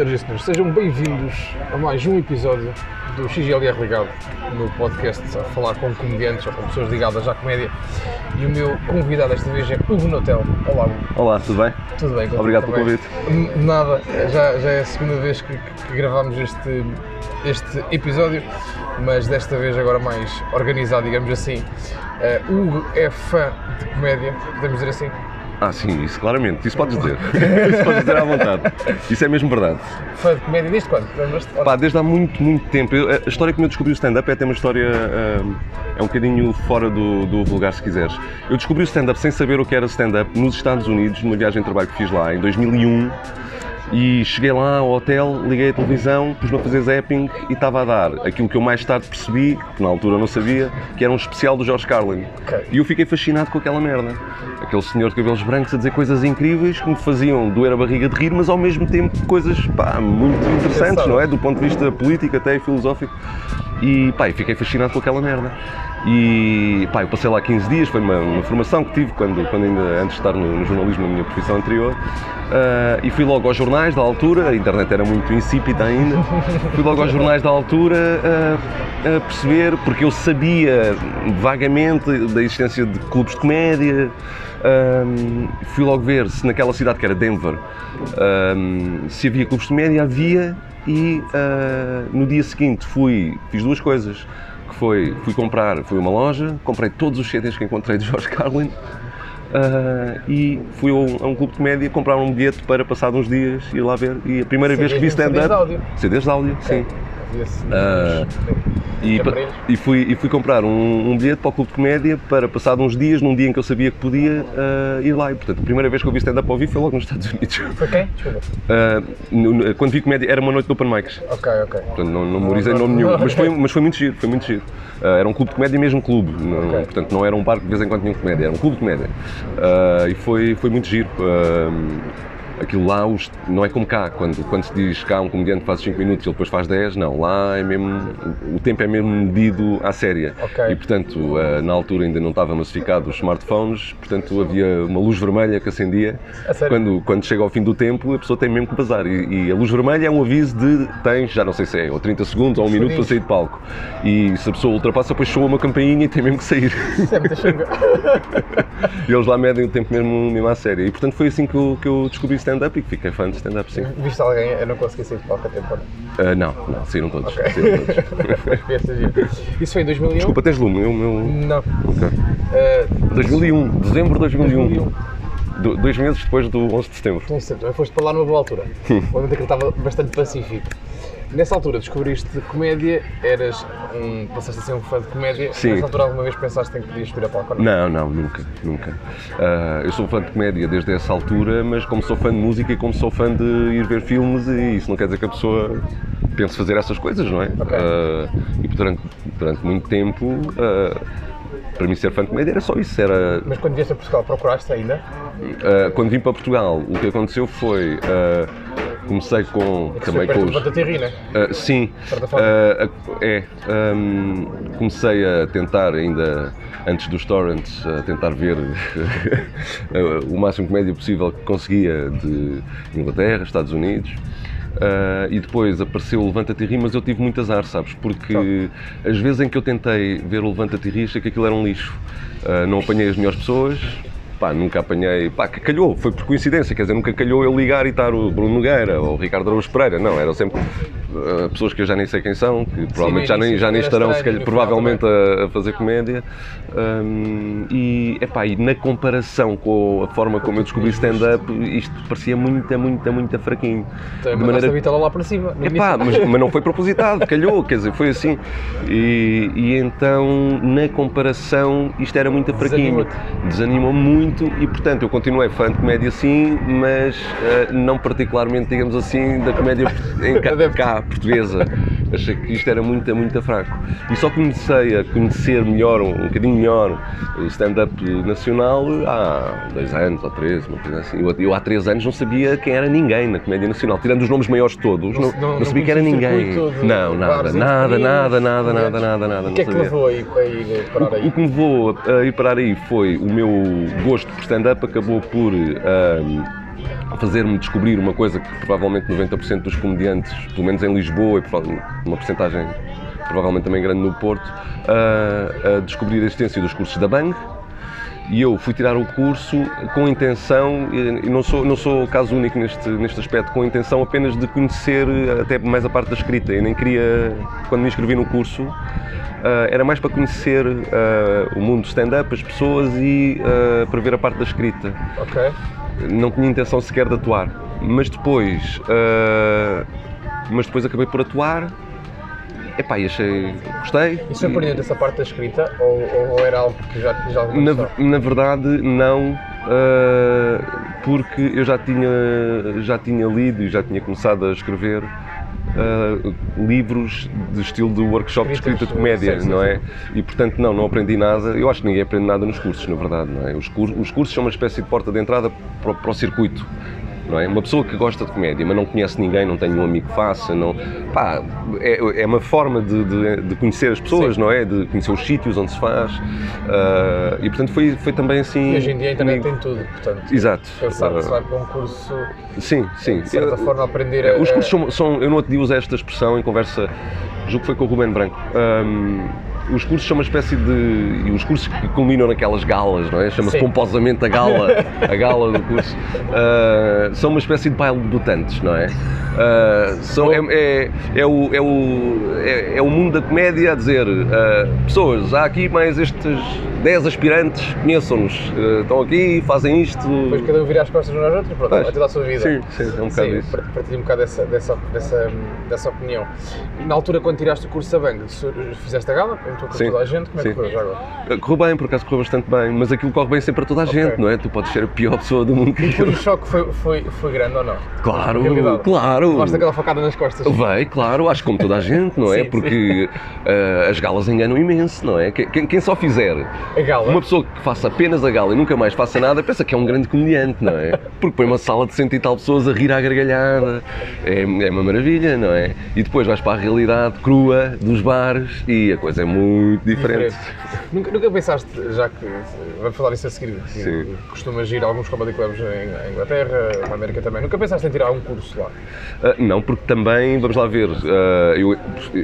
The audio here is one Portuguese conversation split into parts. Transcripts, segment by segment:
Senhoras e senhores, sejam bem-vindos a mais um episódio do XLR Ligado, no podcast a falar com comediantes ou com pessoas ligadas à comédia. E o meu convidado desta vez é Hugo Notel. Olá, Hugo. Olá, tudo bem? Tudo bem? Obrigado pelo convite. Nada, já, já é a segunda vez que, que gravamos este, este episódio, mas desta vez agora mais organizado, digamos assim. Eh, Hugo é fã de comédia, podemos dizer assim? Ah, sim, isso claramente, isso podes dizer. isso podes dizer à vontade. Isso é mesmo verdade. Fã de comédia desde quando? Pá, desde há muito, muito tempo. Eu- a história como eu descobri o stand-up é até uma história. ah, é um bocadinho fora do, do vulgar, se quiseres. Eu descobri o stand-up sem saber o que era stand-up nos Estados Unidos, numa viagem de trabalho que fiz lá em 2001. E cheguei lá ao hotel, liguei a televisão, pus-me a fazer zapping e estava a dar aquilo que eu mais tarde percebi, que na altura não sabia, que era um especial do George Carlin. Ok. E eu fiquei fascinado com aquela merda. Aquele senhor de cabelos brancos a dizer coisas incríveis que me faziam doer a barriga de rir, mas ao mesmo tempo coisas pá, muito interessantes, não é? Do ponto de vista político até e filosófico. E pá, fiquei fascinado com aquela merda. E pá, eu passei lá 15 dias, foi uma, uma formação que tive quando, quando ainda antes de estar no, no jornalismo, na minha profissão anterior. Ah, e fui logo aos jornais da altura, a internet era muito insípida ainda. Fui logo aos jornais da altura ah, a perceber, porque eu sabia vagamente da existência de clubes de comédia. Ahm, fui logo ver se naquela cidade que era Denver ahm, se havia clubes de comédia, havia e ah, no dia seguinte fui, fiz duas coisas que foi, fui comprar, fui a uma loja, comprei todos os CDs que encontrei de George Carlin ah, e fui a um, a um clube de comédia comprar um bilhete para passar uns dias ir lá ver e a primeira vez que vi CDs de stand-up áudio? CDs de áudio, sim. Havia-se Ah, e, e fui, e fui comprar um, um bilhete para o Clube de Comédia para passar uns dias, num dia em que eu sabia que podia ah, ir lá. E, portanto, a primeira vez que eu vi stand-up ao vivo foi logo nos Estados Unidos. Foi quem? Ah, no- no- quando vi comédia, era uma noite de open mics. Ok, ok. Portanto, não, não memorizei nome nenhum. Mas foi, mas foi muito giro, foi muito giro. Ah, era um clube de comédia mesmo clube. Não-. Portanto, não era um bar que de vez em quando tinha comédia, era um clube de comédia. E foi, foi muito giro. Aquilo lá os- não é como cá, quando, quando se diz cá um comediante faz 5 minutos e ele depois faz 10, não, lá é mesmo, o tempo é mesmo medido à séria. Ok. E portanto, ah, na altura ainda não estava massificado os smartphones, portanto havia uma luz vermelha que acendia. Quando, quando chega ao fim do tempo, a pessoa tem mesmo que bazar. E, e a luz vermelha é um aviso de tens, já não sei se é, ou 30 segundos ou um minuto para sair de palco. E se a pessoa ultrapassa, depois soa uma campainha e tem mesmo que sair. Isso é e eles lá medem o tempo mesmo, mesmo à séria. E portanto foi assim que eu, que eu descobri stand-up e que fiquei fã de stand-up, sim. Viste alguém? Eu não consegui sair de palco a tempo. não. Ah, não, não, saíram todos. Saíram todos. Isso foi em 2001? Desculpa, tens lume? Eu, meu... Não. Ok. Eh, 2001, dezembro de 2001. 2001. Do- dois meses depois do 11 de setembro. Sei, também foste para lá numa boa altura. Onde aquilo estava bastante pacífico. Nessa altura descobriste comédia, eras um, passaste a ser um fã de comédia. Sim. Nessa altura alguma vez pensaste em que podias subir a palco ou não? Não, não, nunca, nunca. Ah, eu sou fã de comédia desde essa altura, mas como sou fã de música e como sou fã de ir ver filmes, e isso não quer dizer que a pessoa pense fazer essas coisas, não é? Ok. Ah, e durante, durante muito tempo, ah, para mim ser fã de comédia era só isso, era Mas quando vieste a Portugal procuraste ainda? Uh, quando vim para Portugal, o que aconteceu foi. Comecei com. Isso também com os. de Batatirri, né? Uh, sim. Uh, é. um, comecei a tentar, ainda antes dos torrents, a tentar ver uh, o máximo de comédia possível que conseguia de Inglaterra, Estados Unidos. Uh, e depois apareceu o Levanta-te Ri, mas eu tive muito azar, sabes? Porque as vezes em que eu tentei ver o Levanta-te Ri, achei que aquilo era um lixo. Uh, não apanhei as melhores pessoas, pá, nunca apanhei, pá, que calhou, foi por coincidência, quer dizer, nunca calhou eu ligar e estar o Bruno Nogueira ou o Ricardo Araújo Pereira, não, eram sempre uh, pessoas que eu já nem sei quem são, que provavelmente já nem, já nem estarão, se calhar, provavelmente a, a fazer comédia. Um, e, epá, e na comparação com a forma como eu descobri stand-up, isto parecia muita, muita, muita fraquinho. Então, De mandaste a bitola lá para cima. Epá, mas, mas não foi propositado, calhou, quer dizer, foi assim. E, e então, na comparação, isto era muito fraquinho. Desanimou muito e, portanto, eu continuei fã de comédia sim, mas eh, não particularmente, digamos assim, da comédia em cá, Adepto. Portuguesa. Achei que isto era muito, muito fraco. E só comecei a conhecer melhor, um, bocadinho melhor, o stand-up nacional há dois anos ou três, uma coisa assim. Eu, eu há três anos não sabia quem era ninguém na comédia nacional, tirando os nomes maiores de todos, Não não, não- não sabia que era o ninguém. de Não, nada, nada, nada, nada, nada, nada, nada. O que é que levou aí para ir parar O aí? que me levou a ir parar aí foi o meu gosto por stand-up acabou por ahm, fazer-me descobrir uma coisa que provavelmente 90% dos comediantes, pelo menos em Lisboa e uma porcentagem provavelmente também grande no Porto, a, a descobrir a existência dos cursos da Bang, e eu fui tirar o curso com intenção, e não sou, não sou caso único neste, neste aspecto, com intenção apenas de conhecer até mais a parte da escrita. Eu nem queria, quando me inscrevi no curso, uh, era mais para conhecer uh, o mundo stand-up, as pessoas e uh, para ver a parte da escrita. Ok. Não tinha intenção sequer de atuar. Mas depois, mas depois acabei por atuar Epá, e achei. gostei. E surpreendeu essa parte da escrita ou, ou, era algo que já tinha alguma na, na verdade, não. Uh, porque eu já tinha, já tinha lido e já tinha começado a escrever Uh, livros de estilo de workshop de escrita de comédia, sim, não é? Sim. E portanto, não, não aprendi nada. Eu acho que ninguém aprende nada nos cursos, na verdade, não é? Os, cur os cursos são uma espécie de porta de entrada para, para o circuito não é? Uma pessoa que gosta de comédia, mas não conhece ninguém, não tem um amigo que faça, não, pá, é, é uma forma de, de, de, conhecer as pessoas, Sim. não é? De conhecer os sítios onde se faz. Uh, e portanto foi, foi também assim. E hoje em dia a internet tem tudo, portanto. Exato. Pensar que se vai para um curso. Sim, sim. De certa eu, forma aprender a. Os cursos são, são. Eu não outro dia usei esta expressão em conversa, julgo que foi com o Ruben Branco. Um, os cursos são uma espécie de. E os cursos que culminam naquelas galas, não é? Chama-se pomposamente a gala, a gala do curso. Uh, são uma espécie de baile de debutantes, não é? Uh, são, é, é, é, o, é, o, é, é, o mundo da comédia a dizer: uh, pessoas, há aqui mais estes 10 aspirantes, conheçam-nos, estão aqui, fazem isto. Depois cada um vira as costas uns aos outros, pronto, vai ter a sua vida. Sim, sim, é um bocado sim, isso. Partilho um bocado dessa, dessa, dessa, dessa opinião. Na altura, quando tiraste o curso da Bang, fizeste a gala, como com toda a gente, como é que correu já agora? Correu bem, por acaso correu bastante bem, mas aquilo corre bem sempre para toda a okay. gente, não é? Tu podes ser a pior pessoa do mundo. E o choque foi, foi, foi grande ou não? Claro, claro. Gosta aquela facada nas costas? Vai, claro, acho que como toda a gente, não é? sim, Porque uh, as galas enganam imenso, não é? Quem, quem só fizer uma pessoa que faça apenas a gala e nunca mais faça nada, pensa que é um grande comediante, não é? Porque põe uma sala de cento e tal pessoas a rir à gargalhada, é, é uma maravilha, não é? E depois vais para a realidade crua dos bares e a coisa é muito diferente. Nunca, nunca pensaste, já que vamos falar isso a seguir, que costumas ir a alguns comedy clubs em Inglaterra, na América também, nunca pensaste em tirar um curso lá? Uh, não, porque também, vamos lá ver, uh, eu,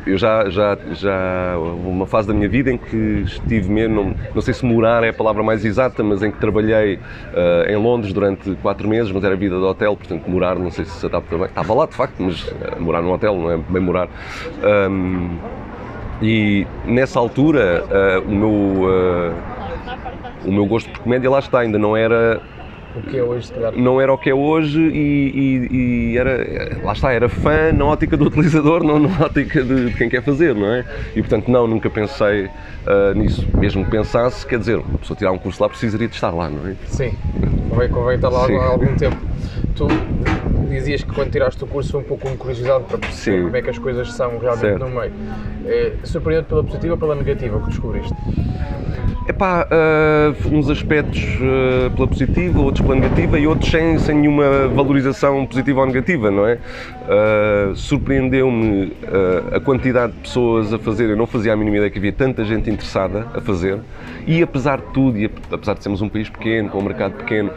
eu já, já, já houve uma fase da minha vida em que estive mesmo, não, sei se morar é a palavra mais exata, mas em que trabalhei uh, em Londres durante quatro meses, mas era vida de hotel, portanto morar, não sei se se adapta bem, estava lá de facto, mas morar num hotel não é bem morar. Um, e nessa altura, uh, o, meu, uh, o meu gosto por comédia lá está, ainda não era o que é hoje, se calhar. Não era o que é hoje e, e, e, era, lá está, era fã na ótica do utilizador, não na ótica de, de quem quer fazer, não é? E portanto, não, nunca pensei uh, nisso. Mesmo que pensasse, quer dizer, uma pessoa tirar um curso lá precisaria de estar lá, não é? Sim, convém, convém estar lá Sim. há algum tempo. Tu dizias que quando tiraste o curso foi um pouco com curiosidade para perceber Sim. como é que as coisas são realmente certo. no meio. É, surpreendente pela positiva ou pela negativa que descobriste? Epá, uh, uns aspectos uh, pela positiva, outros pela negativa e outros sem, sem nenhuma valorização positiva ou negativa, não é? Uh, Surpreendeu-me a quantidade de pessoas a fazer, eu não fazia a mínima ideia que havia tanta gente interessada a fazer e apesar de tudo, e apesar de sermos um país pequeno, com um mercado pequeno,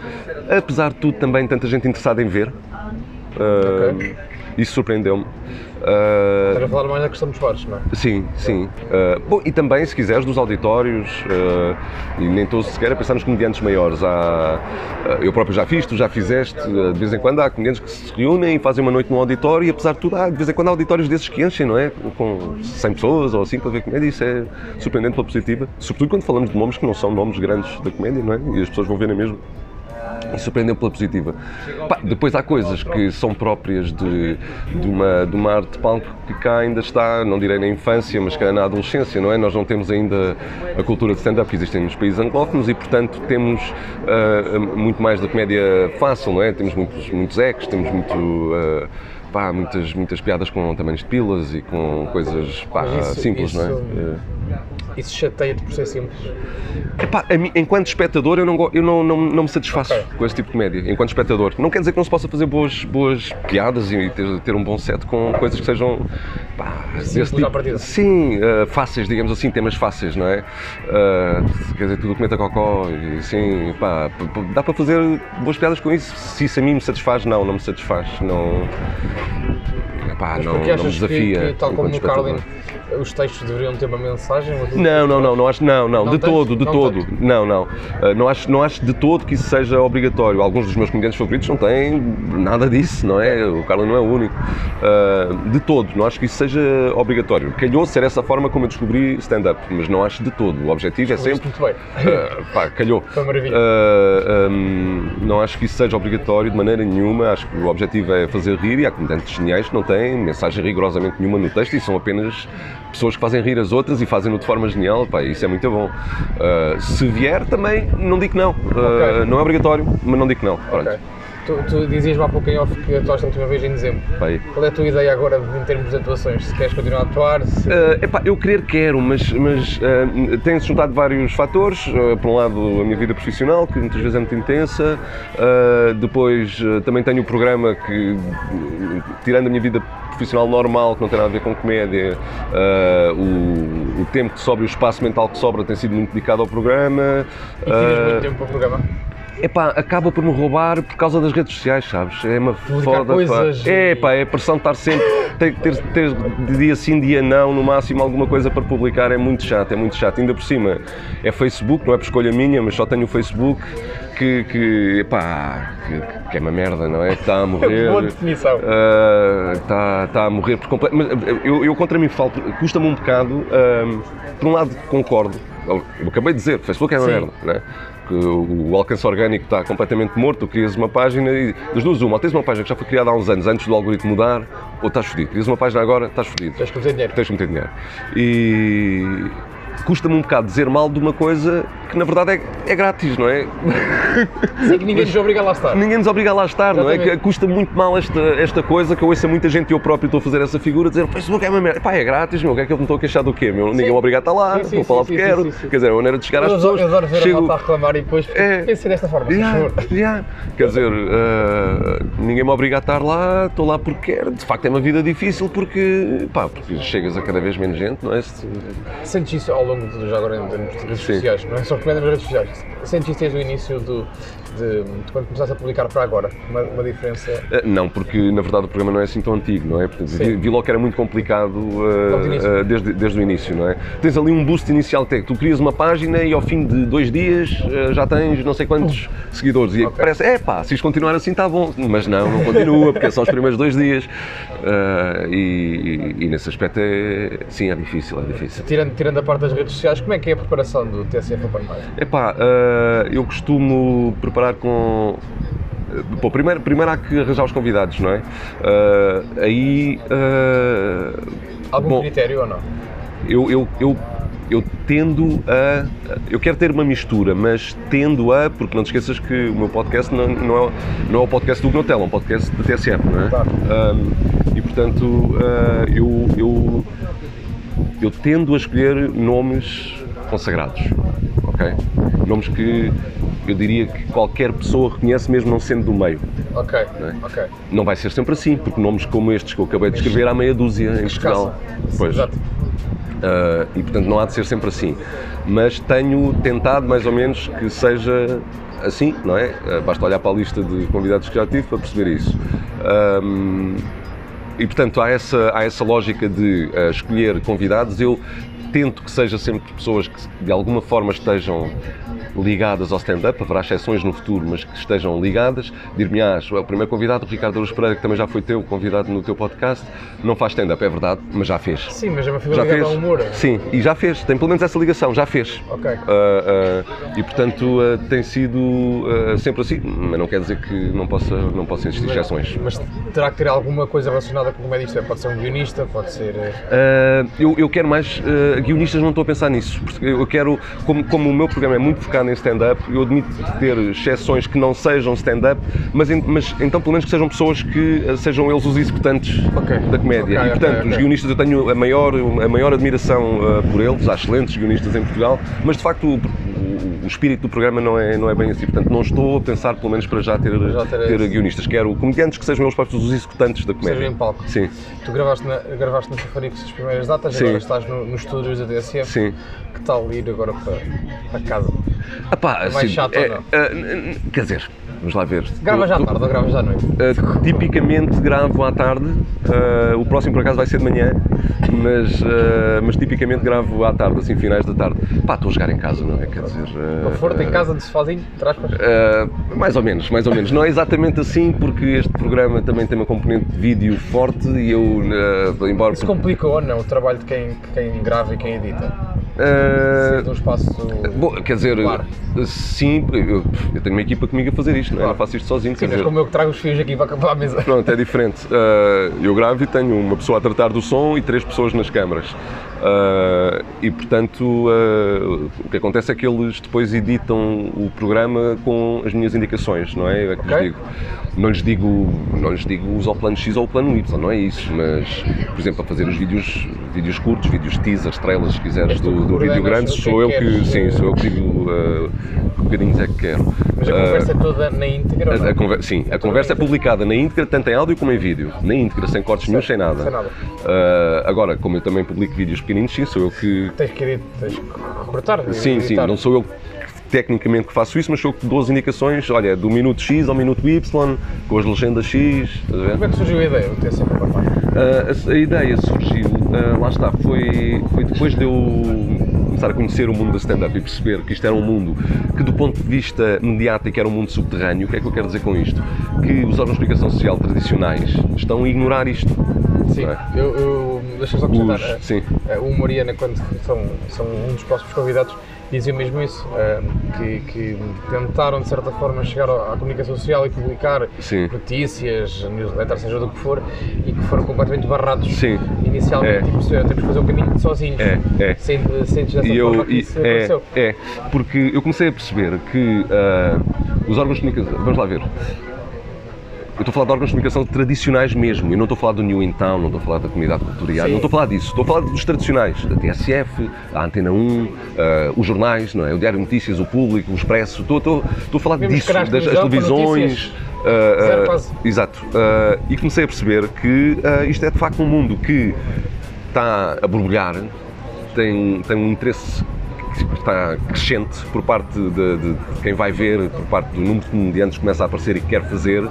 apesar de tudo também tanta gente interessada em ver. Okay. Isso surpreendeu-me. Uh, Estás a falar mais da questão dos bares, não é? Sim, sim. Uh, bom, e também, se quiseres, dos auditórios, uh, e nem estou sequer a pensar nos comediantes maiores. Há, eu próprio já fiz, tu já fizeste, de vez em quando há comediantes que se reúnem e fazem uma noite num auditório e apesar de tudo, há, de vez em quando há auditórios desses que enchem, não é? Com 100 pessoas ou assim para ver comédia, isso é surpreendente pela positiva. Sobretudo quando falamos de nomes que não são nomes grandes da comédia, não é? E as pessoas vão ver mesmo e surpreendeu pela positiva. Pá, depois há coisas que são próprias de, de, uma, de uma arte de palco que cá ainda está, não direi na infância, mas cá na adolescência, não é? Nós não temos ainda a cultura de stand-up que existe nos países anglófonos e, portanto, temos uh, muito mais da comédia fácil, não é? Temos muitos, muitos ex, temos muito. Uh, pá, muitas, muitas piadas com tamanhos de pilas e com coisas pá, isso, simples, isso, não é? Isso chateia-te por ser simples? Epá, mim, enquanto espectador, eu, não, eu não, não, não me satisfaço okay. com esse tipo de comédia. Enquanto espectador. Não quer dizer que não se possa fazer boas, boas piadas e ter, ter um bom set com coisas que sejam pá, à partida. Sim, uh, fáceis, digamos assim, temas fáceis, não é? Uh, quer dizer, tudo comenta cocó e assim, pá, dá para fazer boas piadas com isso. Se isso a mim me satisfaz, não, não me satisfaz. Não, pá, não, não me achas que, desafia. que, tal como no. Carlin, os textos deveriam ter uma mensagem? Não, não, não, não acho, não, não, Não de tens? todo, de Não todo, tens? não, não, Uh, não acho, não acho de todo que isso seja obrigatório. Alguns dos meus comediantes favoritos não têm nada disso, não é? O Carlos não é o único. Uh, de todo, não acho que isso seja obrigatório. Calhou ser essa forma como eu descobri stand-up, mas não acho de todo. O objetivo é sempre. muito bem. Uh, pá, calhou. Foi maravilha. Um, não acho que isso seja obrigatório de maneira nenhuma. Acho que o objetivo é fazer rir e há comediantes geniais que não têm mensagem rigorosamente nenhuma no texto e são apenas pessoas que fazem rir as outras e fazem-no de forma genial. Pá, isso é muito bom. Uh, se vier, também não digo não. Uh, Ok. Não é obrigatório, mas não digo não. Pronto. Ok. Tu, tu dizias-me há pouco em off que atuaste a última vez em dezembro. Pá, aí. Qual é a tua ideia agora em termos de atuações? Se queres continuar a atuar? Se... Uh, epá, eu querer quero, mas, mas uh, tem-se juntado vários fatores. Uh, por um lado, a minha vida profissional, que muitas vezes é muito intensa. Depois, também tenho o programa que, tirando a minha vida profissional normal, que não tem nada a ver com comédia, o, o tempo que sobra e o espaço mental que sobra tem sido muito dedicado ao programa. E tiras muito tempo para o programa? Epá, acaba por me roubar por causa das redes sociais, sabes? É uma Publicar foda. coisas pá. É, pá, é a pressão de estar sempre. Ter, ter de dia sim, dia não, no máximo alguma coisa para publicar. É muito chato, é muito chato. Ainda por cima, é Facebook, não é por escolha minha, mas só tenho o Facebook que, que epá, que, que é uma merda, não é? Está a morrer. Boa definição. Está está a morrer por completo. Mas eu, eu contra mim falo, custa-me um bocado. ahm, por um lado, concordo. Eu acabei de dizer, Facebook é uma Sim. merda, não é? O alcance orgânico está completamente morto. Tu crias uma página e das duas, uma, ou tens uma página que já foi criada há uns anos antes do algoritmo mudar, ou estás fodido. Crias uma página agora, estás fodido. Tens que meter dinheiro. Tens que meter dinheiro. E custa-me um bocado dizer mal de uma coisa que na verdade é, é grátis, não é? Sei que ninguém nos obriga a lá estar. Ninguém nos obriga a lá estar, não é? Exatamente. Que custa muito mal esta, esta coisa que eu ouço a muita gente e eu próprio estou a fazer essa figura, dizer o Facebook é uma merda. Pá, é grátis, meu, o que é que eu me estou a queixar do quê? Meu? Ninguém me obriga a estar lá, Sim, sim, vou falar o sim, que sim, quero. sim, sim. Quer dizer, é a maneira de chegar às Eu adoro, pessoas. eu adoro ver a Chego- malta a reclamar e depois É. pensei desta forma, Yeah, yeah. Quer dizer, eh, ninguém me obriga a estar lá, estou lá porque quero. De facto, é uma vida difícil porque, pá, porque chegas a cada vez menos gente, não é? Se- Sentes isso ao longo de, já agora em termos de redes Sim. sociais, não é só comédia nas redes sociais. Sentes isso desde o início do, de, de quando começaste a publicar para agora? Uma, uma diferença. Eh, Não, porque na verdade o programa não é assim tão antigo, não é? Portanto, Sim. vi, vi logo que era muito complicado início. eh, desde, desde o início, não é? Tens ali um boost inicial que tu crias uma página e ao fim de dois dias eh, já tens não sei quantos seguidores. E Ok. parece, é pá, se isto continuar assim está bom. Mas não, não continua, porque é só os primeiros dois dias. E, e- e nesse aspecto é, sim, é difícil, é difícil. Tirando, tirando a parte das redes sociais, como é que é a preparação do TCF Open Mic? Epá, eh, eu costumo preparar com. eh, Bom, primeiro, primeiro há que arranjar os convidados, não é? Eh, aí. eh, Algum bom, critério ou não? eu, eu, eu, eu tendo a. Eu quero ter uma mistura, mas tendo a. Porque não te esqueças que o meu podcast não, não, é, não é o podcast do Gnotel, é um podcast da TSF, não é? Claro. E portanto, ah, eu, eu, eu tendo a escolher nomes consagrados, ok? Nomes que eu diria que qualquer pessoa reconhece, mesmo não sendo do meio. Ok, Não é? ok. Não vai ser sempre assim, porque nomes como estes que eu acabei de escrever há meia dúzia em Portugal. Pois. Exato. Uh, e portanto não há de ser sempre assim. Mas tenho tentado mais ou menos que seja assim, não é? Uh, basta olhar para a lista de convidados que já tive para perceber isso. Um, e portanto há essa, há essa lógica de uh, escolher convidados. Eu tento que seja sempre pessoas que de alguma forma estejam ligadas ao stand-up, haverá exceções no futuro, mas que estejam ligadas. Dir-me-ás, o primeiro convidado, o Ricardo Aruz Pereira, que também já foi teu convidado no teu podcast, não faz stand-up, é verdade, mas já fez. Sim, mas é uma figura Já ligada fez? ao humor. Sim, e já fez, tem pelo menos essa ligação, já fez. Ok. Ah, ah, e portanto ah, tem sido sempre assim, mas não quer dizer que não possa, não possa existir exceções. Mas terá que ter alguma coisa relacionada com comédia? Isto é, pode ser um guionista, pode ser. eh, eu, eu quero mais, guionistas não estou a pensar nisso, porque eu quero, como, como o meu programa é muito focado em stand-up, eu admito ter exceções que não sejam stand-up, mas, mas então pelo menos que sejam pessoas que ah, sejam eles os executantes Ok. da comédia. Ok, e portanto, ok, ok. os guionistas eu tenho a maior, a maior admiração ah, por eles, há excelentes guionistas em Portugal, mas de facto o, o espírito do programa não é, não é bem assim. Portanto, não estou a pensar, pelo menos para já, ter, Já ter guionistas. Quero comediantes que sejam eles próprios os executantes da comédia. Seja em palco. Sim, Tu gravaste na, gravaste na as primeiras datas, Sim. agora estás no, nos estúdios da DSF. sim. Que tal ir agora para, para casa? Epá, mais assim, chato é, ou não? n- quer dizer, vamos lá ver. Gravas já à Tu- tarde ou gravas já à noite? Uh, tipicamente gravo à tarde, uh, o próximo por acaso vai ser de manhã, mas, uh, mas tipicamente gravo à tarde, assim, finais da tarde. Pá, estou a jogar em casa, não é? Quer dizer. Conforto em casa de sofazinho, entre aspas? uh, mais ou menos, mais ou menos. Não é exatamente assim, porque este programa também tem uma componente de vídeo forte e eu, embora. Isso complica ou não o trabalho de quem, de quem grava e quem edita? Uh, Ser de um espaço. Bom, quer dizer, Claro. sim, eu, eu tenho uma equipa comigo a fazer isto, não é? Não faço isto sozinho, Sim, mas dizer. como eu que trago os fios aqui para, para a mesa. Pronto, é diferente. Uh, eu gravo e tenho uma pessoa a tratar do som e três pessoas nas câmaras. Uh, e portanto, uh, o que acontece é que eles depois editam o programa com as minhas indicações, não é? É que lhes Ok. digo. Não lhes digo, não lhes digo usa o plano X ou o plano Y, não é isso, mas, por exemplo, a fazer os vídeos, vídeos curtos, vídeos teasers, trailers, se quiseres, do, do vídeo coordenas grande, é sou eu que sim, uh, sou eu que digo uh, que bocadinhos é que quero. Mas a Uh, conversa é toda na íntegra. a, conver- sim, a conversa é publicada na íntegra, tanto em áudio como em vídeo. Na íntegra, sem cortes nenhum, sem nada. sem nada. Ah, agora, como eu também publico vídeos pequeninos, sim, sou eu que. Tens que tens que recortar. Sim, sim, não sou eu tecnicamente que faço isso, mas sou que dou as indicações, olha, do minuto X ao minuto Y, com as legendas X. Como é que surgiu a ideia Ah, a, a ideia surgiu, ah, lá está, foi, foi depois de eu começar a conhecer o mundo da stand-up e perceber que isto era um mundo que, do ponto de vista mediático, era um mundo subterrâneo. O que é que eu quero dizer com isto? Que os órgãos de comunicação social tradicionais estão a ignorar isto. Sim, é? eu, eu deixa só acrescentar. Os- eh, sim. eh, o Mariana, quando são, são um dos próximos convidados, dizia mesmo isso, que, que tentaram de certa forma chegar à à comunicação social e publicar Sim. notícias, newsletters, seja do que for, e que foram completamente barrados Sim. Inicialmente É. e perceberam temos que fazer o caminho sozinhos. É, é. Sem, sentes dessa E eu, e- é, aconteceu. é, porque eu comecei a perceber que ah, os órgãos de comunicação. Vamos lá ver. Eu estou a falar de órgãos de comunicação tradicionais mesmo. Eu não estou a falar do New in Town, não estou a falar da comunidade cultural, não estou a falar disso. Estou a falar dos tradicionais, da TSF, a Antena 1, ah, os jornais, não é? o Diário de Notícias, o Público, o Expresso. Estou, estou, estou a falar disso, das televisões. Ah, ah, Zero quase. Exato. Ah, e comecei a perceber que isto é de facto um mundo que está a borbulhar, tem, tem um interesse que está crescente por parte de, de quem vai ver, por parte do número de comediantes que começa a aparecer e que quer fazer,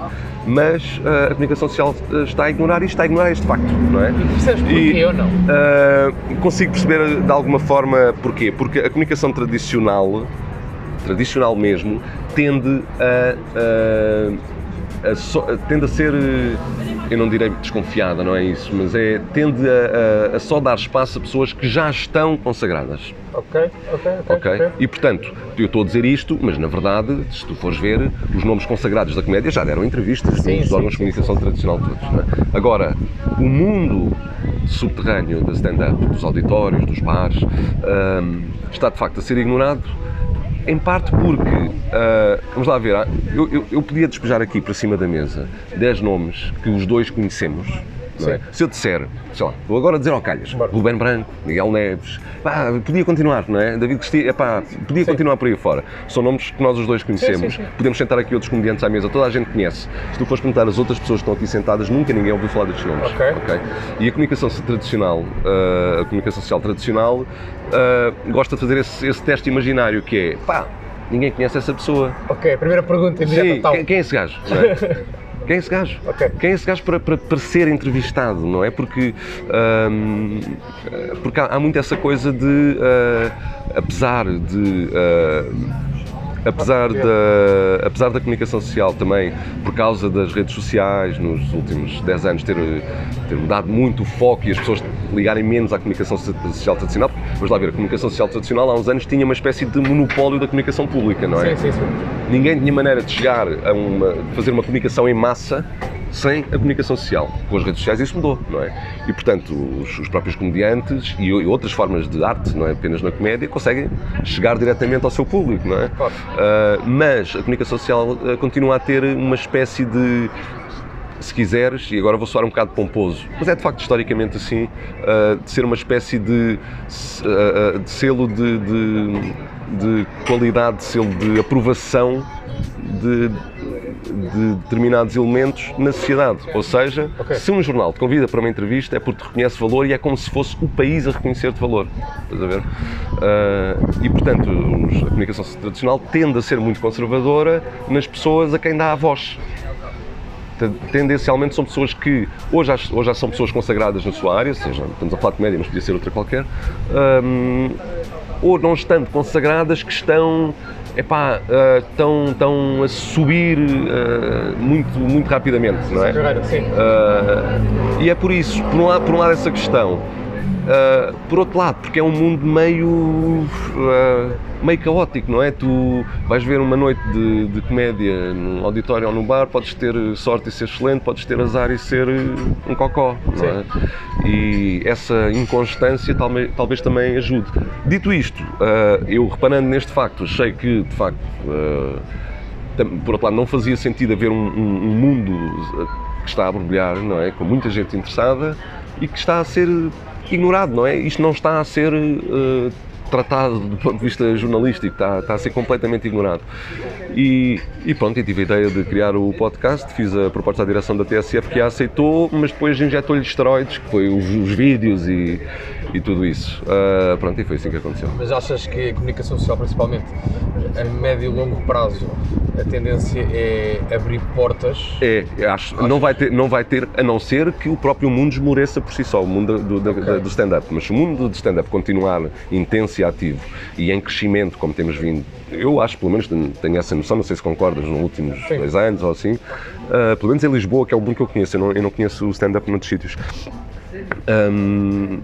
mas ah, a comunicação social está a ignorar isto, está a ignorar este facto, não é? Percebes porquê ou não? ah, consigo perceber de alguma forma porquê, porque a comunicação tradicional, tradicional mesmo, tende a, a- só- tende a ser, eh, eu não direi desconfiada, não é isso, mas é tende a, a- a só dar espaço a pessoas que já estão consagradas. Ok, ok, ok. Ok? E portanto, eu estou a dizer isto, mas na verdade, se tu fores ver, os nomes consagrados da comédia já deram entrevistas Sim, nos sim, órgãos de comunicação tradicional todos. é? Agora, o mundo subterrâneo da stand-up, dos auditórios, dos bares, hum, está de facto a ser ignorado. Em parte porque, ah, vamos lá ver, ah, eu, eu, eu podia despejar aqui para cima da mesa 10 nomes que os dois conhecemos. Não é? Se eu disser, sei lá, vou agora dizer ao calhas, Bora. Ruben Branco, Miguel Neves, pá, podia continuar, não é? David Cristina, epá, podia Sim. continuar por aí fora. São nomes que nós os dois conhecemos. sim, sim. Podemos sentar aqui outros comediantes à mesa, toda a gente conhece. Se tu fores perguntar às outras pessoas que estão aqui sentadas, nunca ninguém ouviu falar destes nomes. Ok. E a comunicação tradicional, ah, a comunicação social tradicional, ah, gosta de fazer esse, esse teste imaginário que é, pá, ninguém conhece essa pessoa. Ok, primeira pergunta imediata, tal. quem, quem é esse gajo? Quem é esse gajo? Ok. Quem é esse gajo para, para, para ser entrevistado, não é? Porque, hum, porque há, há muito essa coisa de, ah, apesar de. ah, Apesar da, apesar da comunicação social também, por causa das redes sociais, nos últimos 10 anos ter, ter mudado muito o foco e as pessoas ligarem menos à comunicação social tradicional, vamos lá ver, a comunicação social tradicional há uns anos tinha uma espécie de monopólio da comunicação pública, não é? Sim, sim, sim. Ninguém tinha maneira de chegar a uma, de fazer uma comunicação em massa sem a comunicação social. Com as redes sociais isso mudou, não é? E portanto, os, os próprios comediantes e, e outras formas de arte, não é apenas na comédia, conseguem chegar diretamente ao seu público, não é? Claro. Ah, mas a comunicação social ah, continua a ter uma espécie de se quiseres, e agora vou soar um bocado pomposo, mas é de facto historicamente assim, uh, de ser uma espécie de, uh, de selo de, de, de, qualidade, de selo de aprovação de, de determinados elementos na sociedade. Ou seja, okay. se um jornal te convida para uma entrevista é porque te reconhece valor e é como se fosse o país a reconhecer-te valor. Estás a ver? Uh, e portanto, a comunicação tradicional tende a ser muito conservadora nas pessoas a quem dá a voz tendencialmente são pessoas que hoje já, hoje já são pessoas consagradas na sua área, seja, estamos a falar de média, mas podia ser outra qualquer, um, ou não estando consagradas que estão epá, uh, estão, estão a subir uh, muito, muito rapidamente, não é? Sim. Uh, e é por isso, por um lado, por um lado essa questão, Uh, por outro lado, porque é um mundo meio, uh, meio caótico, não é? Tu vais ver uma noite de, de, comédia num auditório ou num bar, podes ter sorte e ser excelente, podes ter azar e ser um cocó, não é? E essa inconstância talvez, talvez também ajude. Dito isto, uh, eu reparando neste facto, achei que, de facto, por outro lado, não fazia sentido haver um, um, um mundo que está a borbulhar, não é? Com muita gente interessada e que está a ser ignorado, não é? Isto não está a ser uh, tratado do ponto de vista jornalístico, está, está a ser completamente ignorado. E, e pronto, e tive a ideia de criar o podcast, fiz a proposta à direção da TSF que a aceitou, mas depois injetou-lhe esteroides, que foi os, os vídeos e, e tudo isso. Uh, pronto, e foi assim que aconteceu. Mas achas que a comunicação social, principalmente a médio e longo prazo, a tendência é abrir portas? É, acho. Não vai, ter, não vai ter, a não ser que o próprio mundo esmoreça por si só, o mundo do, do, okay. do stand-up. Mas se o mundo do stand-up continuar intenso ativo e em crescimento, como temos vindo, eu acho, pelo menos tenho essa noção, não sei se concordas, nos últimos Sim. dois anos ou assim, uh, pelo menos em Lisboa, que é o mundo que eu conheço, eu não, eu não conheço o stand-up noutros sítios. Um,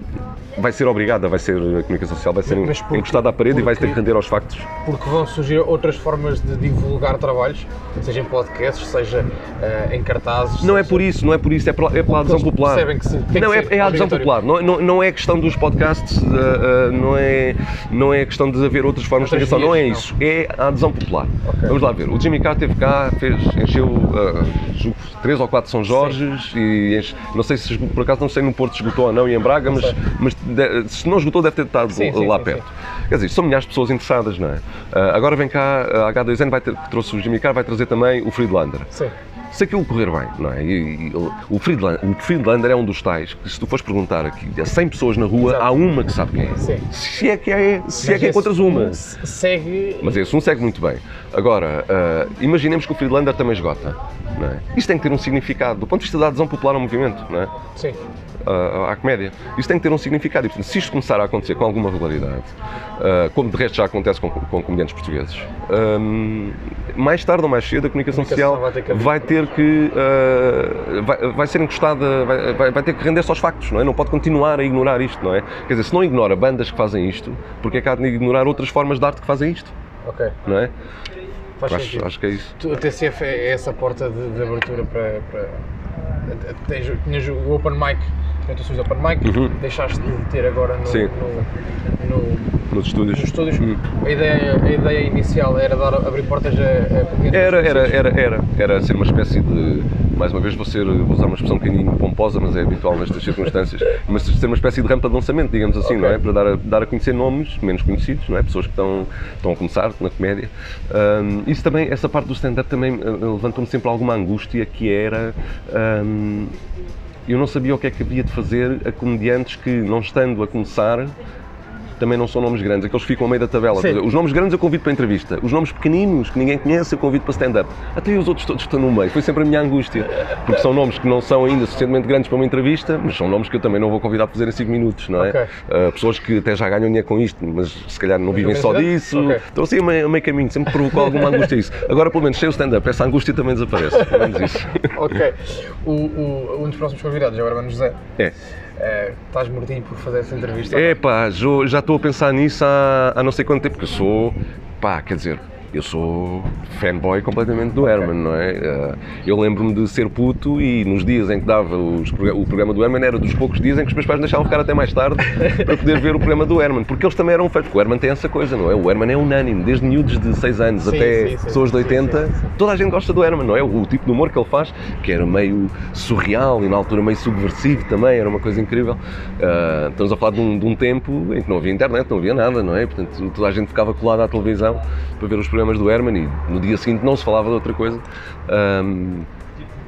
vai ser obrigada, vai ser a comunicação social vai ser porque, encostada à parede porque, e vai ter que render aos factos. Porque vão surgir outras formas de divulgar trabalhos, seja em podcasts, seja uh, em cartazes. Não seja... é por isso, não é por isso, é pela, é pela adesão popular. Que, se, não, é, é a adesão popular, não, não, não é questão dos podcasts, uh, uh, não, é, não é questão de haver outras formas outras de comunicação, não é isso, não. é a adesão popular. Okay. Vamos lá ver, o Jimmy Carr esteve cá, fez, encheu uh, três ou quatro São Jorges Sim. e enche, não sei se por acaso não sei no Porto esgotou ou não e em Braga, mas, mas de, se não esgotou deve ter estado sim, lá sim, perto. Sim. Quer dizer, são milhares de pessoas interessadas, não é? Uh, agora vem cá, a H2N vai ter, que trouxe o Jimmy Carr, vai trazer também o Friedlander. Sim se aquilo correr bem, não é? E, e, o, Friedlander, o Friedlander é um dos tais que, se tu fores perguntar aqui a 100 pessoas na rua, Exato. há uma que sabe quem é. Sim. Se é que é, se é que encontras uma. Segue. Mas esse um segue muito bem. Agora, uh, imaginemos que o Friedlander também esgota. Não é? Isto tem que ter um significado, do ponto de vista da adesão popular ao movimento, não é? Sim uh, à comédia. Isso tem que ter um significado. E, portanto, se isto começar a acontecer com alguma regularidade, uh, como de resto já acontece com, com comediantes portugueses, um, mais tarde ou mais cedo a comunicação, a comunicação social vai ter vai, ter que uh, vai, vai, ser encostada, vai, vai, ter que render-se aos factos, não é? Não pode continuar a ignorar isto, não é? Quer dizer, se não ignora bandas que fazem isto, porque é que há de ignorar outras formas de arte que fazem isto? Ok. Não é? Faz acho, acho, que é isso. a TCF é essa porta de, de abertura para, para... Tens, tinhas o Open Mic apresentações Open Mic, uhum. deixaste de ter agora no, no, no, nos estúdios. Nos estúdios. Uhum. A, ideia, a ideia inicial era dar, abrir portas a, a era, era, era, era, era ser uma espécie de, mais uma vez vou, ser, vou usar uma expressão um bocadinho pomposa, mas é habitual nestas circunstâncias, mas ser uma espécie de rampa de lançamento, digamos assim, okay. não é? Para dar a, dar a conhecer nomes menos conhecidos, não é? Pessoas que estão, estão a começar na comédia. Um, isso também, essa parte do stand-up também eh, levantou-me sempre alguma angústia que era um, eu não sabia o que é que havia de fazer a comediantes que, não estando a começar, também não são nomes grandes, aqueles que ficam ao meio da tabela. Os nomes grandes eu convido para entrevista, os nomes pequeninos que ninguém conhece eu convido para stand-up. Até os outros todos estão no meio. Foi sempre a minha angústia, porque são nomes que não são ainda suficientemente grandes para uma entrevista, mas são nomes que eu também não vou convidar para fazer em 5 minutos, não é? Okay. Uh, pessoas que até já ganham dinheiro com isto, mas se calhar não vivem só disso. Okay. Então assim, a meio, a meio caminho, sempre provocou alguma angústia isso. Agora, pelo menos, sem o stand-up, essa angústia também desaparece. Pelo menos isso. ok. O, o, um dos próximos convidados é o Hermano José. É. É, estás mortinho por fazer essa entrevista? É pá, já estou a pensar nisso há, há não sei quanto tempo, que eu sou, pá, quer dizer, eu sou fanboy completamente do Herman, não é? Uh, eu lembro-me de ser puto e nos dias em que dava os, o programa do Herman era dos poucos dias em que os meus pais deixavam ficar até mais tarde para poder ver o programa do Herman, porque eles também eram feitos, porque o Herman tem essa coisa, não é? O Herman é unânime, desde miúdos de 6 anos sim, até sim, sim, pessoas de 80, toda a gente gosta do Herman, não é? O, o tipo de humor que ele faz, que era meio surreal e na altura meio subversivo também, era uma coisa incrível. Uh, estamos a falar de um, de um tempo em que não havia internet, não havia nada, não é? Portanto, toda a gente ficava colada à televisão para ver os programas programas do Herman e no dia seguinte não se falava de outra coisa. Um,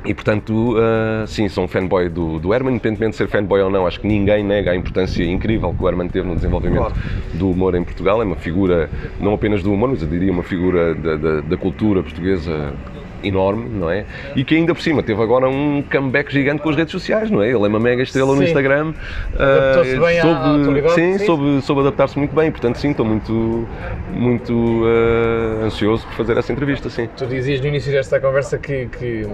e portanto, uh, sim, sou um fanboy do, do Herman, independentemente de ser fanboy ou não, acho que ninguém nega a importância incrível que o Herman teve no desenvolvimento do humor em Portugal. É uma figura, não apenas do humor, mas eu diria uma figura da, da, da cultura portuguesa enorme, não é? E que ainda por cima teve agora um comeback gigante com as redes sociais, não é? Ele é uma mega estrela sim. no Instagram. Adaptou-se uh, bem soube, sim, sim. Soube, soube adaptar-se muito bem, portanto sim, estou muito, muito uh, ansioso por fazer essa entrevista, sim. Tu dizias no início desta conversa que, que,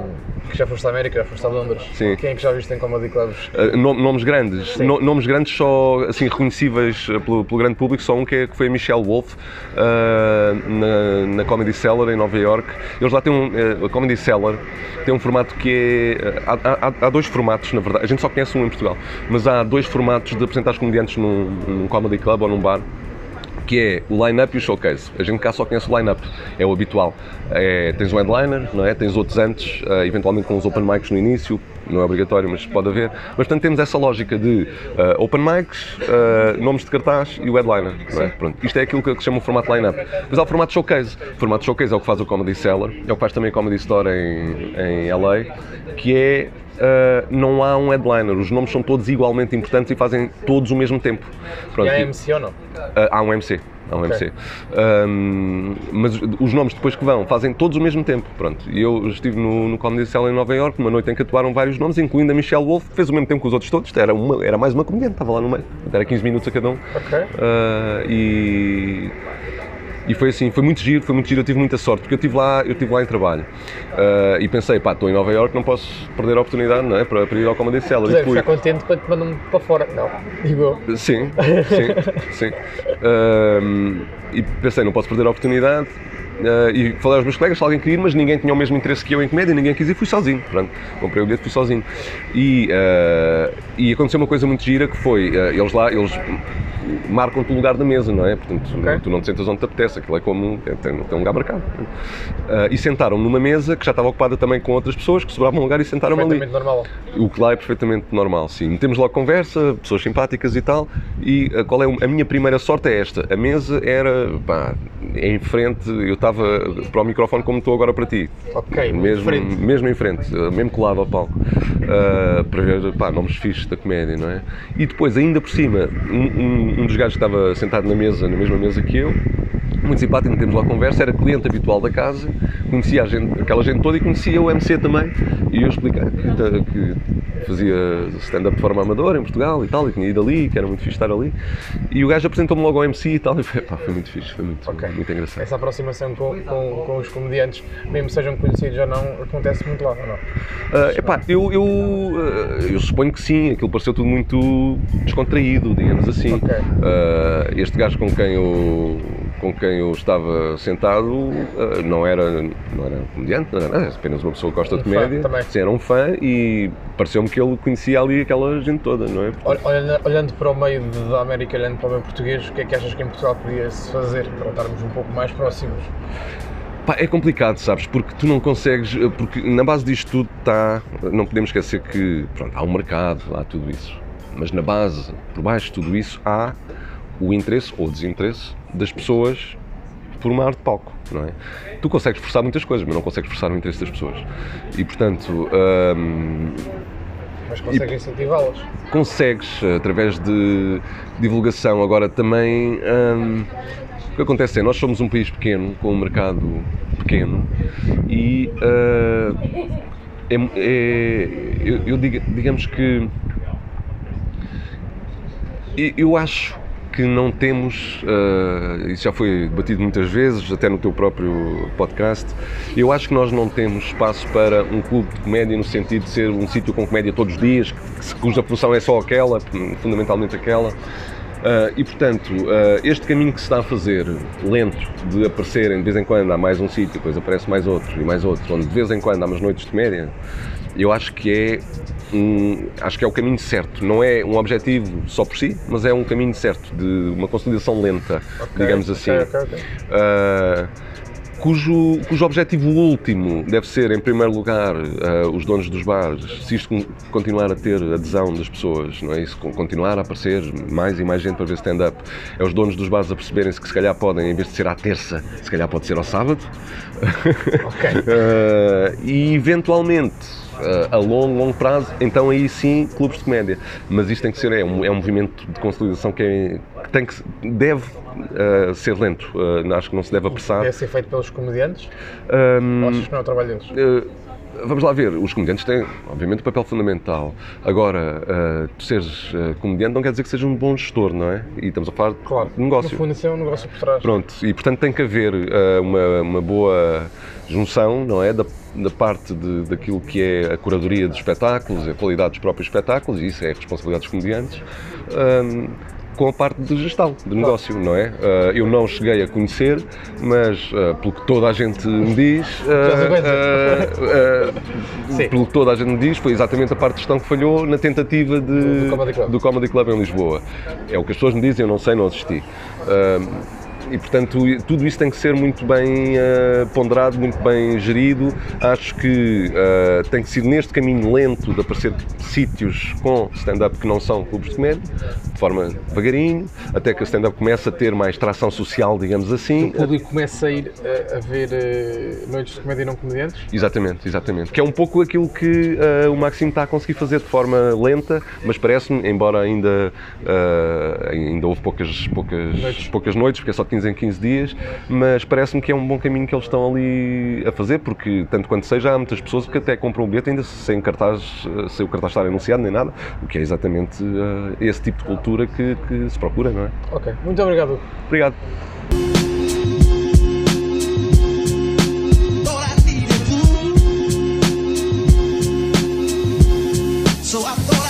que já foste à América, já foste a Londres. Sim. Quem é que já viste em comedy clubs? Uh, nomes grandes, no, nomes grandes só assim reconhecíveis pelo, pelo, grande público, só um que, é, que foi a Michelle Wolf na, na Comedy Cellar em Nova York. Eles lá têm um a Comedy Cellar tem um formato que é. Há, há, há, dois formatos, na verdade. A gente só conhece um em Portugal, mas há dois formatos de apresentar os comediantes num, num comedy club ou num bar que é o line-up e o showcase. A gente cá só conhece o line-up, é o habitual. É, tens um headliner, não é? tens outros antes, uh, eventualmente com os open mics no início, não é obrigatório, mas pode haver. Mas portanto temos essa lógica de uh, open mics, uh, nomes de cartaz e o headliner. É? Pronto, isto é aquilo que se chama o formato line-up. Mas há o formato showcase. O formato showcase é o que faz o Comedy Cellar, é o que faz também a Comedy Store em, em LA, que é Uh, não há um headliner, os nomes são todos igualmente importantes e fazem todos o mesmo tempo. Pronto, e há MC ou não? Uh, há um MC há um okay. MC. Um, mas os nomes depois que vão fazem todos o mesmo tempo. Pronto. E eu estive no, no Comedy Cell em Nova York, uma noite em que atuaram vários nomes, incluindo a Michelle Wolf, que fez o mesmo tempo que os outros todos. Era, uma, era mais uma comediante, estava lá no meio. Era 15 minutos a cada um. Ok. Uh, e e foi assim, foi muito giro, foi muito giro, eu tive muita sorte, porque eu estive lá, eu estive lá em trabalho. Uh, e pensei, pá, estou em Nova York, não posso perder a oportunidade, não é, para, para ir ao Comedy Cellar. Deves ficar contente quando te mandam para fora, não, digo Sim, sim, sim. Uh, e pensei, não posso perder a oportunidade, Uh, e falei aos meus colegas se alguém queria ir, mas ninguém tinha o mesmo interesse que eu em comédia, ninguém quis ir, fui sozinho. Pronto, comprei o bilhete, fui sozinho. E, uh, e aconteceu uma coisa muito gira que foi, uh, eles lá, eles marcam-te o lugar da mesa, não é? Portanto, okay. tu não te sentas onde te apetece, aquilo é como, tem, tem um lugar marcado. e sentaram-me numa mesa que já estava ocupada também com outras pessoas que sobravam um lugar e sentaram-me ali. normal. O que lá é perfeitamente normal, sim. Metemos logo conversa, pessoas simpáticas e tal, e qual é a minha primeira sorte é esta, a mesa era, pá, em frente, eu estava para o microfone como estou agora para ti. Ok, mesmo, em frente. mesmo em frente, mesmo colado ao palco, uh, para ver pá, nomes fixos da comédia, não é? E depois, ainda por cima, um, um, um dos gajos que estava sentado na mesa, na mesma mesa que eu, muito simpático, temos lá conversa, era cliente habitual da casa, conhecia gente, aquela gente toda e conhecia o MC também. E eu expliquei que fazia stand-up de forma amadora em Portugal e tal, e tinha ido ali, que era muito fixe estar ali. E o gajo apresentou-me logo ao MC e tal, e foi, pá, foi muito fixe, foi muito, okay. muito engraçado. Essa aproximação com, com, com, os comediantes, mesmo sejam conhecidos ou não, acontece muito lá, ou não? Uh, epá, eu, eu, uh, eu suponho que sim, aquilo pareceu tudo muito descontraído, digamos assim. Okay. Uh, este gajo com quem eu com quem eu estava sentado não era, não era comediante, não era apenas uma pessoa que gosta de comédia. Sim, era um fã e pareceu-me que ele conhecia ali aquela gente toda, não é? Olhando, olhando para o meio da América, olhando para o meio português, o que é que achas que em Portugal podia-se fazer para estarmos um pouco mais próximos? Pá, é complicado, sabes? Porque tu não consegues. Porque na base disto tudo está. Não podemos esquecer que pronto, há um mercado, há tudo isso. Mas na base, por baixo de tudo isso, há o interesse ou desinteresse das pessoas por uma arte de palco, não é? Tu consegues forçar muitas coisas, mas não consegues forçar o interesse das pessoas. E portanto. Hum, mas consegues incentivá-las? Consegues, através de divulgação. Agora também. Hum, o que acontece é nós somos um país pequeno, com um mercado pequeno e uh, é, é, eu, eu diga, digamos que eu acho que não temos, uh, isso já foi debatido muitas vezes, até no teu próprio podcast, eu acho que nós não temos espaço para um clube de comédia no sentido de ser um sítio com comédia todos os dias, cuja função é só aquela, fundamentalmente aquela. Uh, e portanto, uh, este caminho que se está a fazer, lento, de aparecerem de vez em quando há mais um sítio, depois aparece mais outro e mais outro, onde de vez em quando há umas noites de comédia, eu acho que é um, acho que é o caminho certo. Não é um objetivo só por si, mas é um caminho certo de uma consolidação lenta, okay, digamos assim. Okay, okay, uh, cujo, cujo objetivo último deve ser, em primeiro lugar, uh, os donos dos bares, se isto continuar a ter adesão das pessoas, não é? isso continuar a aparecer mais e mais gente para ver stand-up, é os donos dos bares a perceberem-se que se calhar podem, em vez de ser à terça, se calhar pode ser ao sábado. Ok. uh, e eventualmente a longo, longo prazo, então aí sim clubes de comédia. Mas isto tem que ser, é um, é um movimento de consolidação que, é, que tem que, deve uh, ser lento. Uh, acho que não se deve apressar. Deve ser feito pelos comediantes? Um, achas que não é o trabalho deles? Uh, vamos lá ver, os comediantes têm, obviamente, um papel fundamental. Agora, uh, tu seres uh, comediante não quer dizer que sejas um bom gestor, não é? E estamos a falar claro, de negócio. No fundo, isso é um negócio por trás. Pronto, e portanto tem que haver uh, uma, uma boa junção, não é? Da, da parte de, daquilo que é a curadoria dos espetáculos, a qualidade dos próprios espetáculos, e isso é a responsabilidade dos comediantes com a parte de gestão, de negócio, não é? Uh, eu não cheguei a conhecer, mas uh, pelo que toda a gente me diz, uh, pelo que toda a gente me diz, foi exatamente a parte de gestão que falhou na tentativa de, do, Comedy Club. do Comedy Club em Lisboa. É o que as pessoas me dizem, eu não sei, não assisti e, portanto, tudo isso tem que ser muito bem uh, ponderado, muito bem gerido. Acho que uh, tem que ser neste caminho lento de aparecer sítios com stand-up que não são clubes de comédia, de forma devagarinho, até que o stand-up comece a ter mais tração social, digamos assim. O público começa a ir uh, a ver noites de comédia e não comediantes? Exatamente, exatamente. Que é um pouco aquilo que o Maximo está a conseguir fazer de forma lenta, mas parece-me, embora ainda, ainda houve poucas, poucas, noites. poucas noites, porque é só 15 em 15 dias, mas parece-me que é um bom caminho que eles estão ali a fazer, porque tanto quanto seja, há muitas pessoas que até compram um bilhete ainda sem cartaz, sem o cartaz estar anunciado nem nada, o que é exatamente uh, esse tipo de cultura que, que se procura, não é? Ok, muito obrigado. Obrigado.